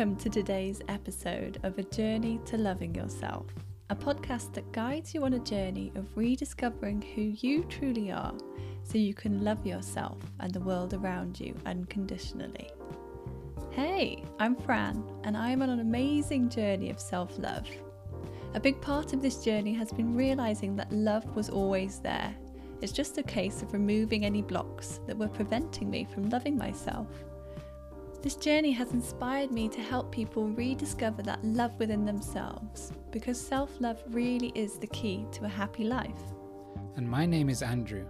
Welcome to today's episode of A Journey to Loving Yourself, a podcast that guides you on a journey of rediscovering who you truly are so you can love yourself and the world around you unconditionally. Hey, I'm Fran, and I'm on an amazing journey of self love. A big part of this journey has been realizing that love was always there. It's just a case of removing any blocks that were preventing me from loving myself. This journey has inspired me to help people rediscover that love within themselves because self love really is the key to a happy life. And my name is Andrew.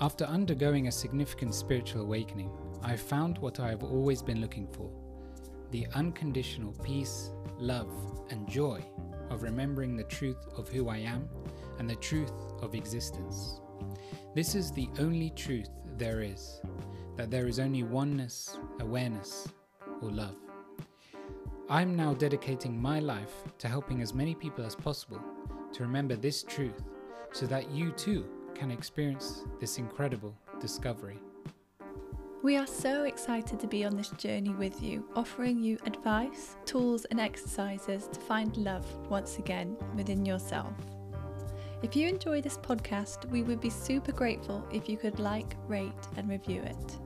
After undergoing a significant spiritual awakening, I found what I have always been looking for the unconditional peace, love, and joy of remembering the truth of who I am and the truth of existence. This is the only truth there is that there is only oneness, awareness, or love. I'm now dedicating my life to helping as many people as possible to remember this truth so that you too can experience this incredible discovery. We are so excited to be on this journey with you, offering you advice, tools, and exercises to find love once again within yourself. If you enjoy this podcast, we would be super grateful if you could like, rate, and review it.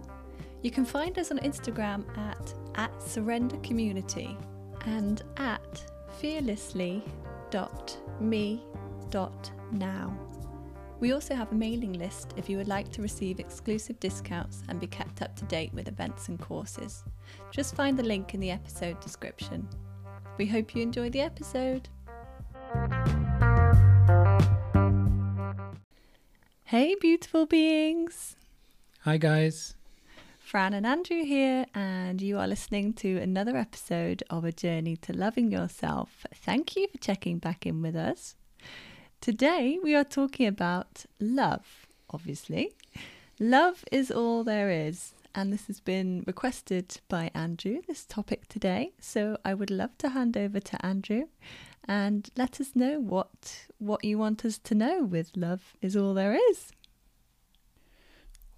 You can find us on Instagram at, at Surrender Community and at fearlessly.me.now. We also have a mailing list if you would like to receive exclusive discounts and be kept up to date with events and courses. Just find the link in the episode description. We hope you enjoy the episode. Hey, beautiful beings! Hi, guys. Fran and Andrew here, and you are listening to another episode of A Journey to Loving Yourself. Thank you for checking back in with us. Today, we are talking about love, obviously. Love is all there is, and this has been requested by Andrew, this topic today. So I would love to hand over to Andrew and let us know what what you want us to know with love is all there is.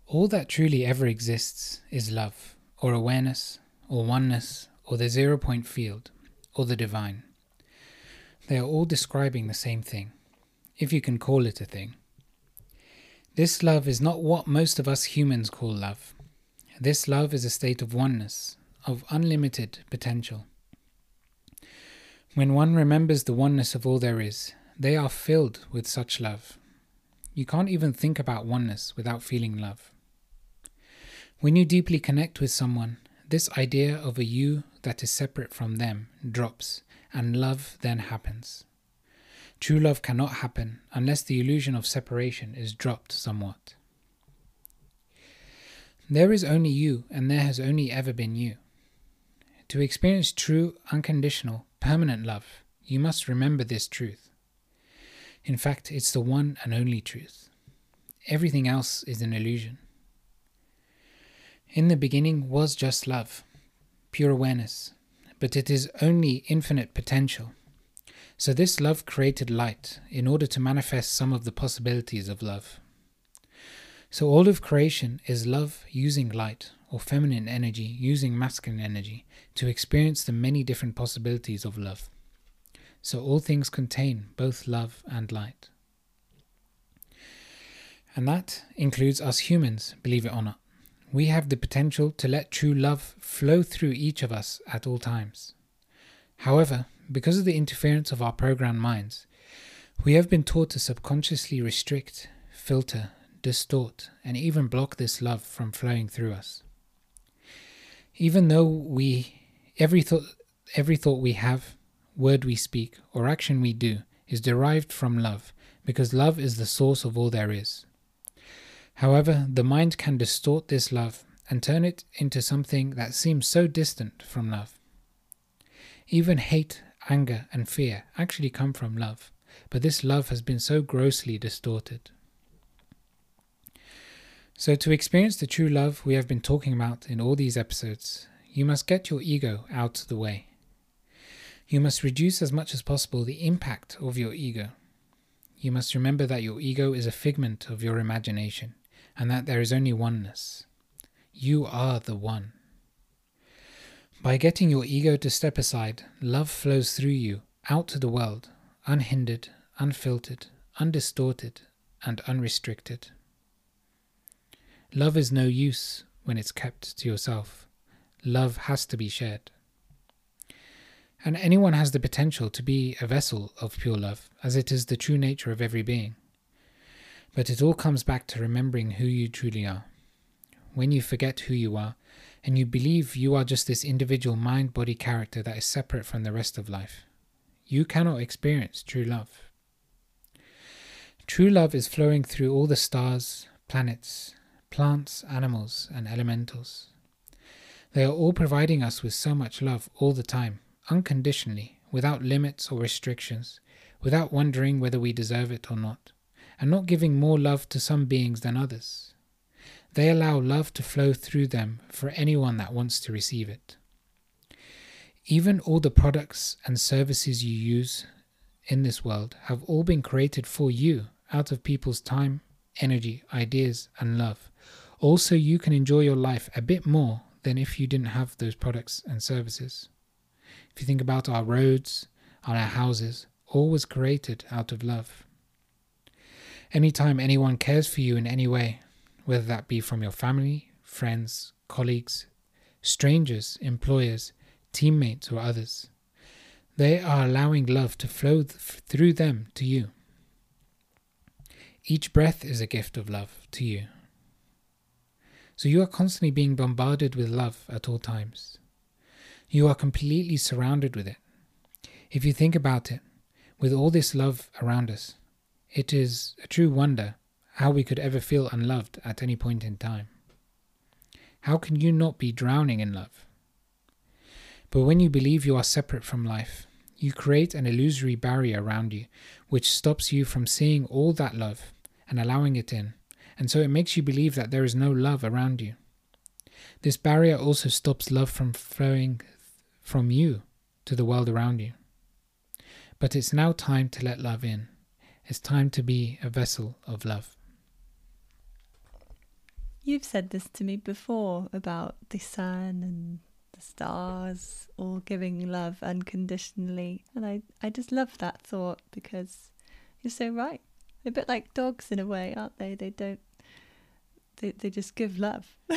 All that truly ever exists is love, or awareness, or oneness, or the zero point field, or the divine. They are all describing the same thing, if you can call it a thing. This love is not what most of us humans call love. This love is a state of oneness, of unlimited potential. When one remembers the oneness of all there is, they are filled with such love. You can't even think about oneness without feeling love. When you deeply connect with someone, this idea of a you that is separate from them drops, and love then happens. True love cannot happen unless the illusion of separation is dropped somewhat. There is only you, and there has only ever been you. To experience true, unconditional, permanent love, you must remember this truth. In fact, it's the one and only truth. Everything else is an illusion. In the beginning was just love, pure awareness, but it is only infinite potential. So this love created light in order to manifest some of the possibilities of love. So all of creation is love using light, or feminine energy using masculine energy, to experience the many different possibilities of love. So all things contain both love and light. And that includes us humans, believe it or not. We have the potential to let true love flow through each of us at all times. However, because of the interference of our programmed minds, we have been taught to subconsciously restrict, filter, distort, and even block this love from flowing through us. Even though we every thought every thought we have, word we speak, or action we do is derived from love, because love is the source of all there is. However, the mind can distort this love and turn it into something that seems so distant from love. Even hate, anger, and fear actually come from love, but this love has been so grossly distorted. So, to experience the true love we have been talking about in all these episodes, you must get your ego out of the way. You must reduce as much as possible the impact of your ego. You must remember that your ego is a figment of your imagination and that there is only oneness. You are the one. By getting your ego to step aside, love flows through you out to the world, unhindered, unfiltered, undistorted, and unrestricted. Love is no use when it's kept to yourself. Love has to be shared. And anyone has the potential to be a vessel of pure love, as it is the true nature of every being. But it all comes back to remembering who you truly are. When you forget who you are, and you believe you are just this individual mind body character that is separate from the rest of life, you cannot experience true love. True love is flowing through all the stars, planets, plants, animals, and elementals. They are all providing us with so much love all the time, unconditionally, without limits or restrictions, without wondering whether we deserve it or not, and not giving more love to some beings than others. They allow love to flow through them for anyone that wants to receive it. Even all the products and services you use in this world have all been created for you out of people's time, energy, ideas, and love. Also, you can enjoy your life a bit more than if you didn't have those products and services. If you think about our roads, on our houses, all was created out of love. Anytime anyone cares for you in any way, whether that be from your family, friends, colleagues, strangers, employers, teammates, or others, they are allowing love to flow th- through them to you. Each breath is a gift of love to you. So you are constantly being bombarded with love at all times. You are completely surrounded with it. If you think about it, with all this love around us, it is a true wonder how we could ever feel unloved at any point in time. How can you not be drowning in love? But when you believe you are separate from life, you create an illusory barrier around you which stops you from seeing all that love and allowing it in and so it makes you believe that there is no love around you. This barrier also stops love from flowing from you to the world around you. But it's now time to let love in. It's time to be a vessel of love. You've said this to me before about the sun and the stars all giving love unconditionally. And I, I just love that thought because you're so right. They're a bit like dogs in a way, aren't they? They don't they, they just give love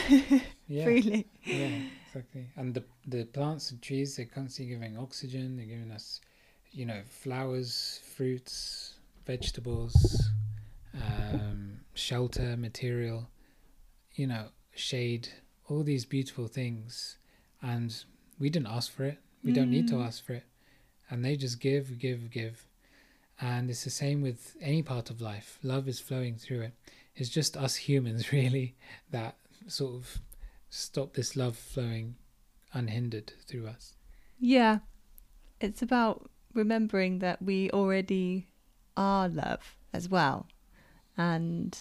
yeah. freely. Yeah, exactly. And the the plants and trees, they're constantly giving oxygen. They're giving us, you know, flowers, fruits, vegetables, um, shelter, material, you know, shade, all these beautiful things. And we didn't ask for it. We mm. don't need to mm. ask for it. And they just give, give, give. And it's the same with any part of life. Love is flowing through it it's just us humans really that sort of stop this love flowing unhindered through us. Yeah. It's about remembering that we already are love as well and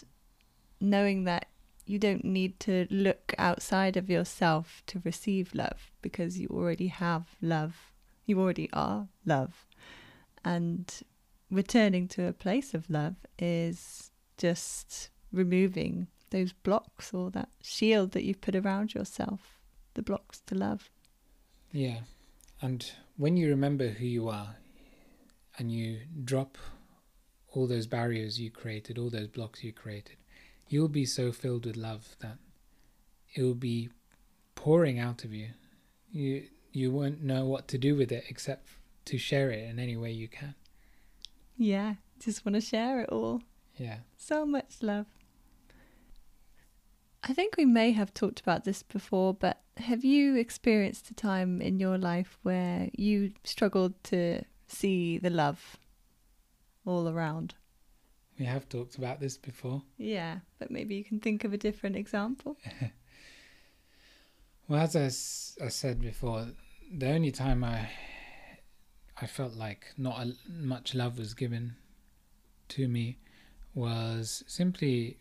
knowing that you don't need to look outside of yourself to receive love because you already have love. You already are love. And returning to a place of love is just removing those blocks or that shield that you've put around yourself, the blocks to love. Yeah. And when you remember who you are and you drop all those barriers you created, all those blocks you created, you'll be so filled with love that it will be pouring out of you. You you won't know what to do with it except to share it in any way you can. Yeah, just want to share it all. Yeah. So much love. I think we may have talked about this before, but have you experienced a time in your life where you struggled to see the love all around? We have talked about this before. Yeah, but maybe you can think of a different example. well, as I, I said before, the only time I I felt like not a, much love was given to me was simply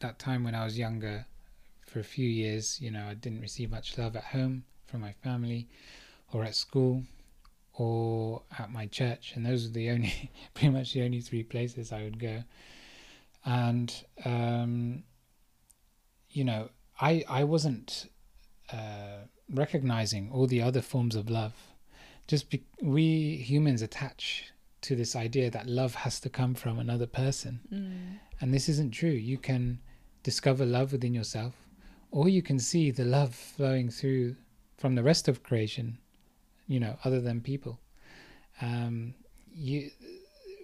that time when I was younger, for a few years, you know, I didn't receive much love at home from my family or at school or at my church. And those were the only, pretty much the only three places I would go. And, um, you know, I, I wasn't uh, recognizing all the other forms of love. Just be- we humans attach to this idea that love has to come from another person. Mm. And this isn't true. You can discover love within yourself, or you can see the love flowing through from the rest of creation, you know, other than people. Um, you,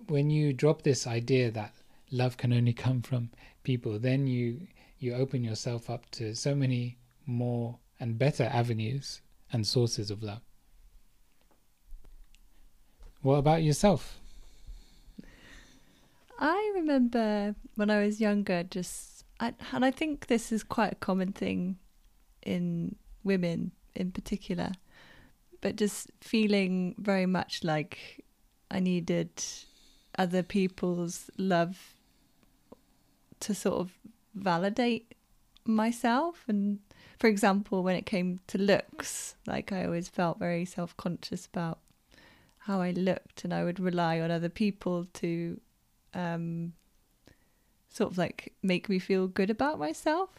when you drop this idea that love can only come from people, then you you open yourself up to so many more and better avenues and sources of love. What about yourself? I remember when I was younger, just I, and I think this is quite a common thing in women in particular, but just feeling very much like I needed other people's love to sort of validate myself. And for example, when it came to looks, like I always felt very self conscious about how I looked, and I would rely on other people to um, sort of like make me feel good about myself.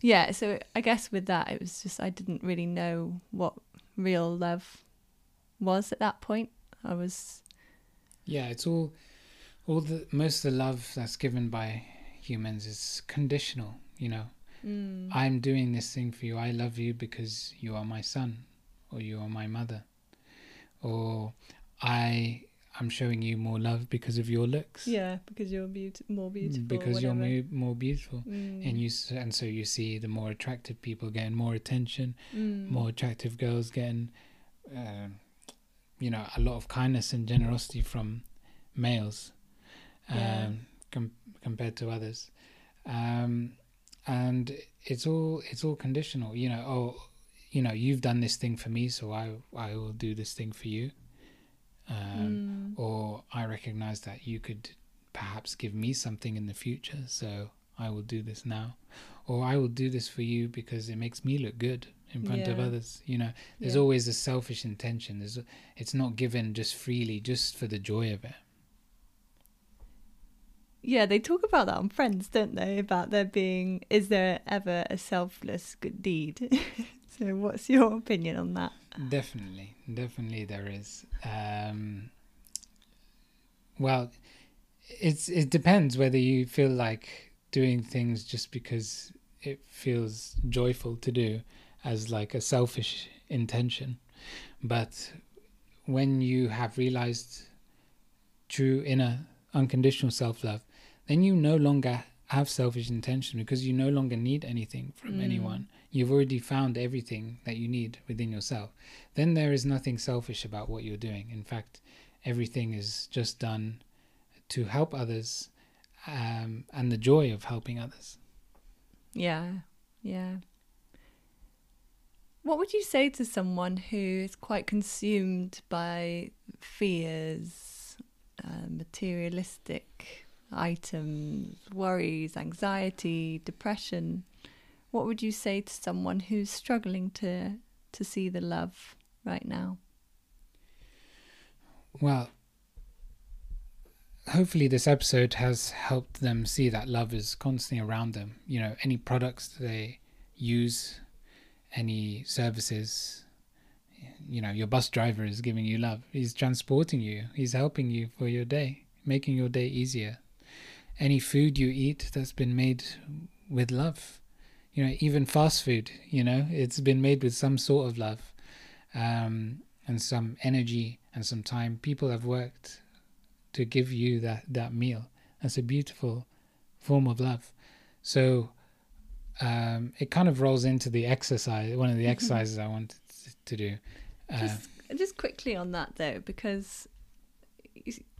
Yeah, so I guess with that, it was just I didn't really know what real love was at that point. I was Yeah, it's all, all the most of the love that's given by humans is conditional. You know, mm, I'm doing this thing for you. I love you because you are my son, or you are my mother, or I I'm showing you more love because of your looks. yeah because you're beaut- more beautiful. because you're more, more beautiful. Mm, And you and so you see the more attractive people getting more attention, mm, more attractive girls getting, um you know, a lot of kindness and generosity from males, um, Yeah. com- compared to others, um, and it's all it's all conditional. You know, oh, you know, you've done this thing for me, so I I will do this thing for you. Recognize that you could perhaps give me something in the future, so I will do this now, or I will do this for you because it makes me look good in front of others. You know, there's yeah. always a selfish intention. There's it's not given just freely, just for the joy of it. Yeah, they talk about that on Friends, don't they? About there being, is there ever a selfless good deed? so, what's your opinion on that? Definitely, definitely there is. Um, well, it's it depends whether you feel like doing things just because it feels joyful to do, as like a selfish intention, but when you have realized true inner unconditional self love, then you no longer have selfish intention because you no longer need anything from Mm. anyone. You've already found everything that you need within yourself. Then there is nothing selfish about what you're doing. In fact, everything is just done to help others um, and the joy of helping others. Yeah, yeah. What would you say to someone who is quite consumed by fears, uh, materialistic items, worries, anxiety, depression? What would you say to someone who's struggling to to see the love right now? Well, hopefully, this episode has helped them see that love is constantly around them. You know, any products they use, any services, you know, your bus driver is giving you love. He's transporting you, he's helping you for your day, making your day easier. Any food you eat that's been made with love, you know, even fast food, you know, it's been made with some sort of love um, and some energy and some time. People have worked to give you that, that meal. That's a beautiful form of love. So um, it kind of rolls into the exercise, one of the exercises I wanted to do. Uh, Just, just quickly on that though, because,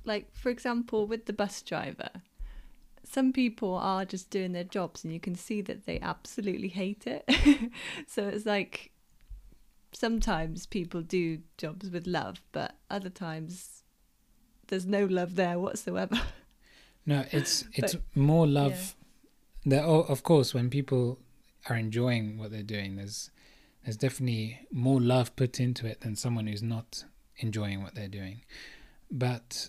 like for example, with the bus driver, some people are just doing their jobs, and you can see that they absolutely hate it. so it's like sometimes people do jobs with love, but other times there's no love there whatsoever. No, it's it's But- more love. There, oh, of course, when people are enjoying what they're doing, there's there's definitely more love put into it than someone who's not enjoying what they're doing. But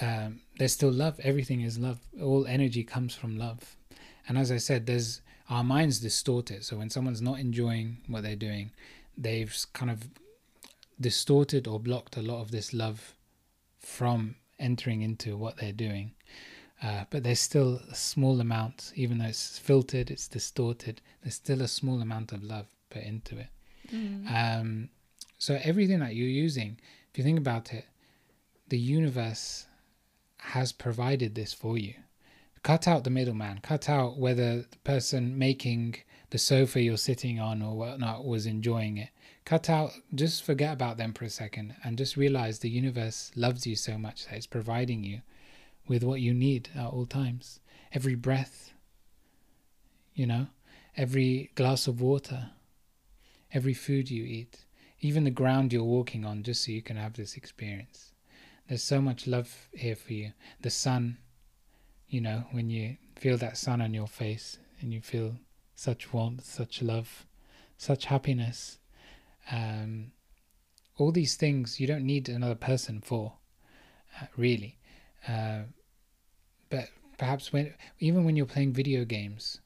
um, there's still love. Everything is love. All energy comes from love. And as I said, there's our minds distort it. So when someone's not enjoying what they're doing, they've kind of distorted or blocked a lot of this love from entering into what they're doing. Uh, but there's still a small amount, even though it's filtered, it's distorted, there's still a small amount of love put into it. Mm. Um, so everything that you're using, if you think about it, the universe has provided this for you. Cut out the middleman, cut out whether the person making the sofa you're sitting on or whatnot was enjoying it. Cut out, just forget about them for a second and just realize the universe loves you so much that it's providing you with what you need at all times. Every breath, you know, every glass of water, every food you eat, even the ground you're walking on, just so you can have this experience. There's so much love here for you. The sun, you know, when you feel that sun on your face and you feel such warmth, such love, such happiness. Um, all these things you don't need another person for, uh, really. Uh, but perhaps when even when you're playing video games,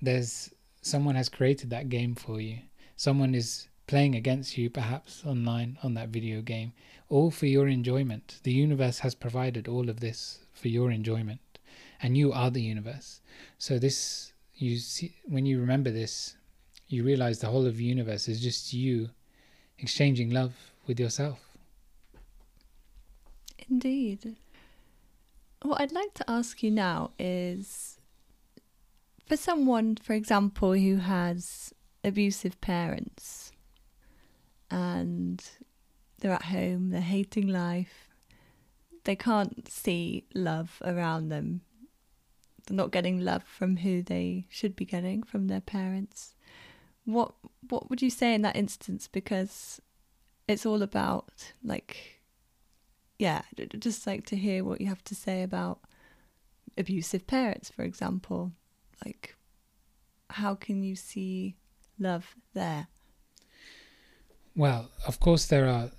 there's someone has created that game for you. Someone is playing against you, perhaps online on that video game, all for your enjoyment. The universe has provided all of this for your enjoyment, and you are the universe. So this you see when you remember this, you realize the whole of the universe is just you exchanging love with yourself. Indeed. What I'd like to ask you now is for someone, for example, who has abusive parents and they're at home, they're hating life, they can't see love around them they're not getting love from who they should be getting from their parents. What what would you say in that instance? Because it's all about like, yeah, just like to hear what you have to say about abusive parents, for example. Like, how can you see love there? Well, of course, there are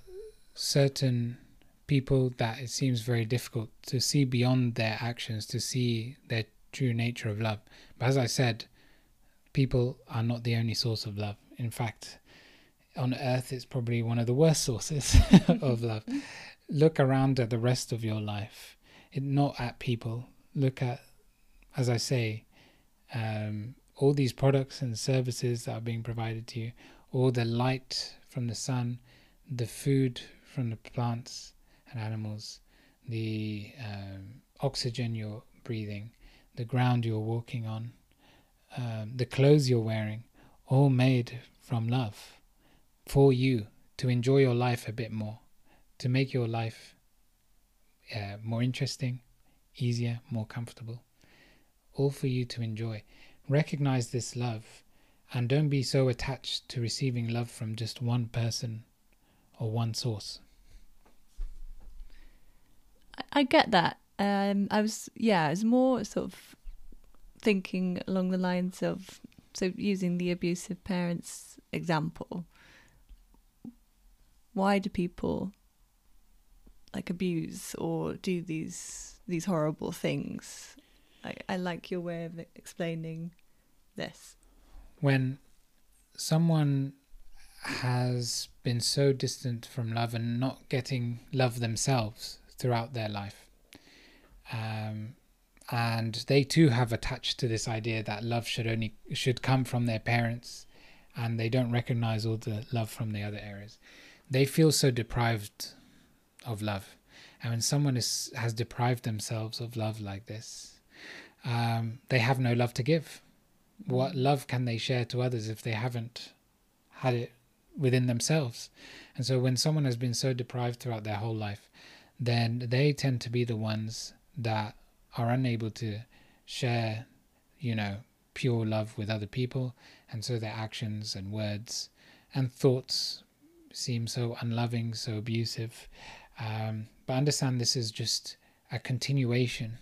certain people that it seems very difficult to see beyond their actions, to see their true nature of love. But as I said, people are not the only source of love. In fact, on earth, it's probably one of the worst sources of love. Look around at the rest of your life, it, not at people. Look at, as I say, um, all these products and services that are being provided to you, all the light from the sun, the food from the plants and animals, the um, oxygen you're breathing, the ground you're walking on, um, the clothes you're wearing, all made from love for you to enjoy your life a bit more, to make your life uh, more interesting, easier, more comfortable. All for you to enjoy. Recognize this love and don't be so attached to receiving love from just one person or one source. I get that um, I was yeah, I was more sort of thinking along the lines of so using the abusive parents example. Why do people like abuse or do these these horrible things? I, I like your way of explaining this. When someone has been so distant from love and not getting love themselves throughout their life um, and they too have attached to this idea that love should only should come from their parents, and they don't recognize all the love from the other areas. They feel so deprived of love, and when someone is has deprived themselves of love like this, um, they have no love to give. What love can they share to others if they haven't had it within themselves? And so, when someone has been so deprived throughout their whole life, then they tend to be the ones that are unable to share, you know, pure love with other people, and so their actions and words and thoughts seem so unloving, so abusive. Um, but understand this is just a continuation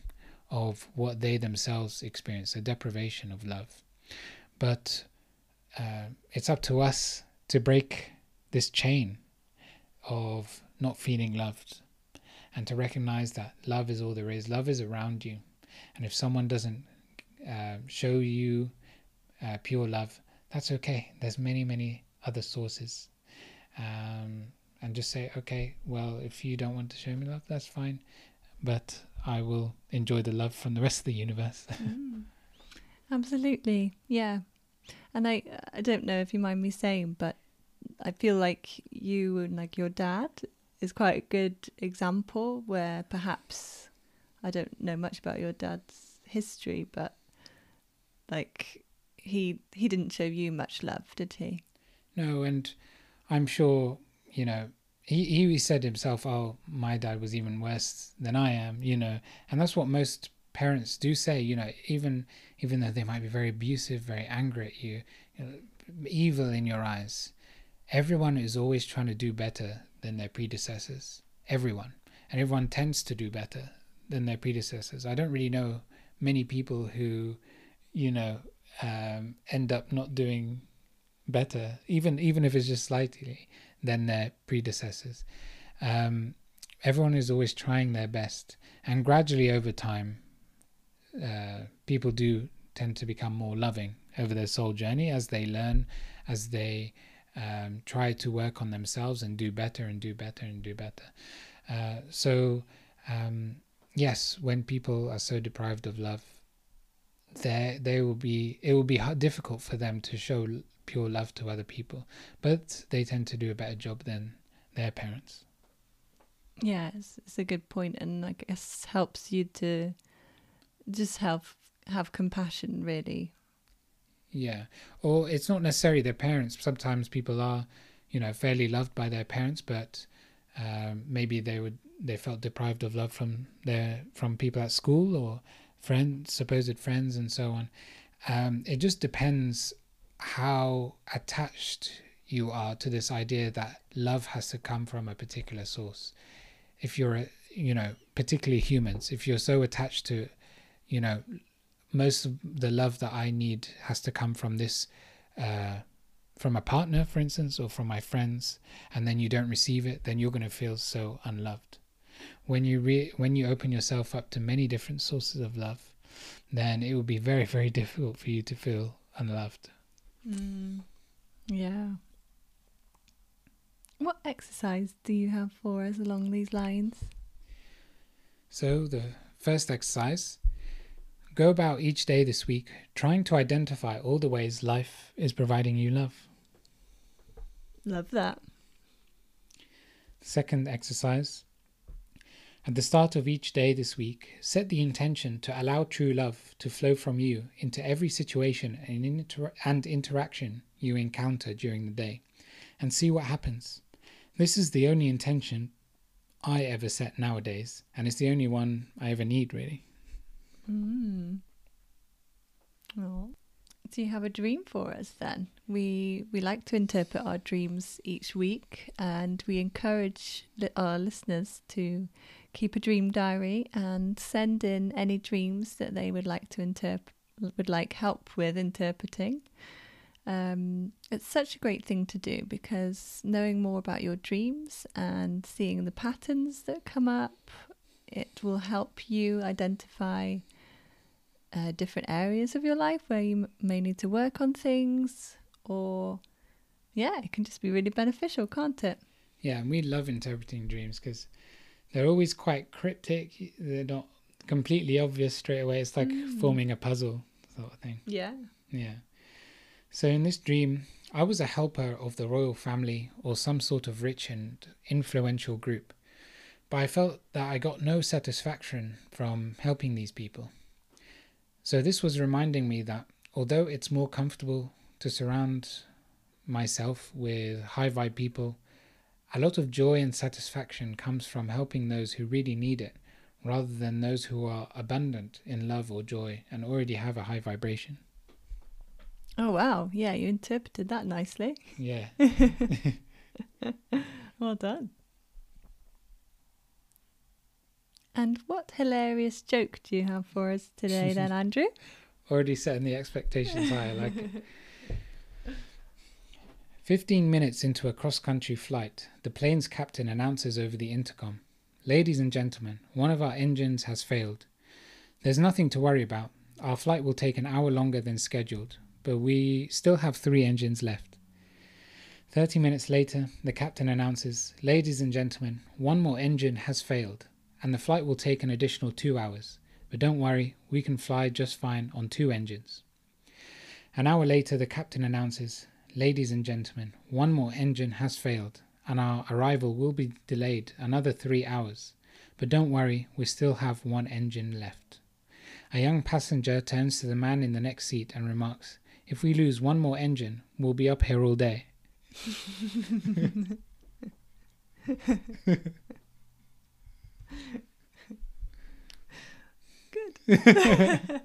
of what they themselves experience, a deprivation of love. But uh, it's up to us to break this chain of not feeling loved, and to recognize that love is all there is. Love is around you. And if someone doesn't uh, show you uh, pure love, that's okay. There's many, many other sources. Um, and just say, okay, well, if you don't want to show me love, that's fine. But I will enjoy the love from the rest of the universe. Mm. Absolutely. Yeah. And I I don't know if you mind me saying, but I feel like you and like your dad is quite a good example where perhaps I don't know much about your dad's history, but like he he didn't show you much love, did he? No, and I'm sure, you know, he, he said himself, oh, my dad was even worse than I am, you know, and that's what most parents do say, you know, even even though they might be very abusive, very angry at you, you know, evil in your eyes, everyone is always trying to do better than their predecessors. Everyone. And everyone tends to do better than their predecessors. I don't really know many people who, you know, um, end up not doing better, even even if it's just slightly, than their predecessors. Um, everyone is always trying their best, and gradually over time, uh, people do tend to become more loving over their soul journey as they learn, as they um, try to work on themselves and do better and do better and do better. Uh, so, um, yes, when people are so deprived of love, there they will be it will be difficult for them to show pure love to other people, but they tend to do a better job than their parents. Yeah, it's, it's a good point, and I guess helps you to just have have compassion, really. Yeah, or it's not necessarily their parents. Sometimes people are, you know, fairly loved by their parents, but um, maybe they would they felt deprived of love from their from people at school or friends, supposed friends, and so on. Um, it just depends how attached you are to this idea that love has to come from a particular source. If you're, a, you know, particularly humans, if you're so attached to, you know, most of the love that I need has to come from this, uh, from a partner, for instance, or from my friends, and then you don't receive it, then you're going to feel so unloved. When you re- when you open yourself up to many different sources of love, then it will be very very difficult for you to feel unloved. Mm. Yeah. What exercise do you have for us along these lines? So, the first exercise go about each day this week trying to identify all the ways life is providing you love. Love that. Second exercise at the start of each day this week, set the intention to allow true love to flow from you into every situation and, inter- and interaction you encounter during the day, and see what happens. This is the only intention I ever set nowadays, and it's the only one I ever need, really. Mm. Oh. Do you have a dream for us then? We we like to interpret our dreams each week, and we encourage li- our listeners to keep a dream diary and send in any dreams that they would like to interpret would like help with interpreting. Um, it's such a great thing to do because knowing more about your dreams and seeing the patterns that come up, it will help you identify uh, different areas of your life where you m- may need to work on things, or yeah, it can just be really beneficial, can't it? Yeah, and we love interpreting dreams because they're always quite cryptic. They're not completely obvious straight away. It's like mm. forming a puzzle sort of thing. Yeah. Yeah. So in this dream, I was a helper of the royal family or some sort of rich and influential group, but I felt that I got no satisfaction from helping these people. So this was reminding me that although it's more comfortable to surround myself with high vibe people a lot of joy and satisfaction comes from helping those who really need it, rather than those who are abundant in love or joy and already have a high vibration. Oh, wow. Yeah, you interpreted that nicely. Yeah. well done. And what hilarious joke do you have for us today, then, Andrew? Already setting the expectations high. Like it. 15 minutes into a cross country flight, the plane's captain announces over the intercom Ladies and gentlemen, one of our engines has failed. There's nothing to worry about. Our flight will take an hour longer than scheduled, but we still have three engines left. 30 minutes later, the captain announces, Ladies and gentlemen, one more engine has failed, and the flight will take an additional two hours. But don't worry, we can fly just fine on two engines. An hour later, the captain announces, Ladies and gentlemen, one more engine has failed, and our arrival will be delayed another three hours. But don't worry, we still have one engine left. A young passenger turns to the man in the next seat and remarks, If we lose one more engine, we'll be up here all day. Good.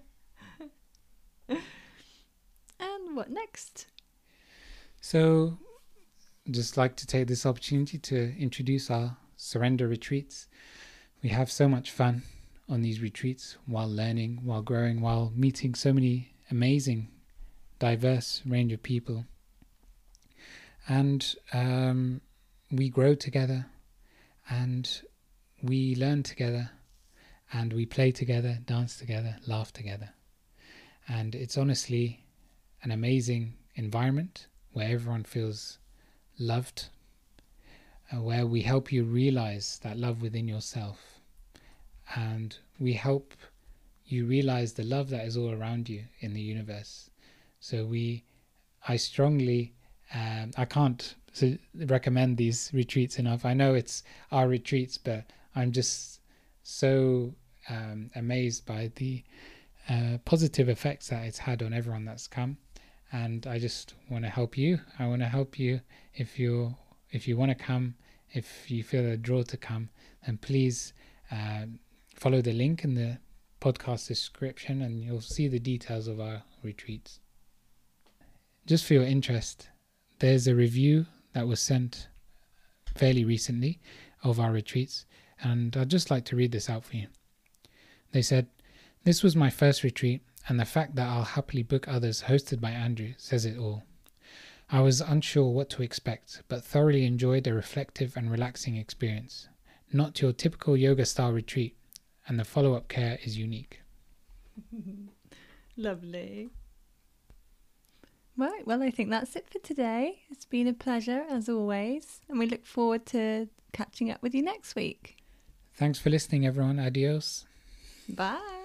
and what next? So, just like to take this opportunity to introduce our surrender retreats. We have so much fun on these retreats while learning, while growing, while meeting so many amazing, diverse range of people. And um, we grow together and we learn together and we play together, dance together, laugh together. And it's honestly an amazing environment where everyone feels loved, uh, where we help you realize that love within yourself. And we help you realize the love that is all around you in the universe. So we, I strongly, um, I can't recommend these retreats enough. I know it's our retreats, but I'm just so um, amazed by the uh, positive effects that it's had on everyone that's come and I just want to help you. I want to help you if you if you want to come, if you feel a draw to come, then please uh, follow the link in the podcast description, and you'll see the details of our retreats. Just for your interest, there's a review that was sent fairly recently of our retreats, and I'd just like to read this out for you. They said, This was my first retreat and the fact that I'll happily book others hosted by Andrew says it all. I was unsure what to expect, but thoroughly enjoyed a reflective and relaxing experience. Not your typical yoga style retreat, and the follow up care is unique. Lovely. Right, well, I think that's it for today. It's been a pleasure as always, and we look forward to catching up with you next week. Thanks for listening, everyone. Adios. Bye.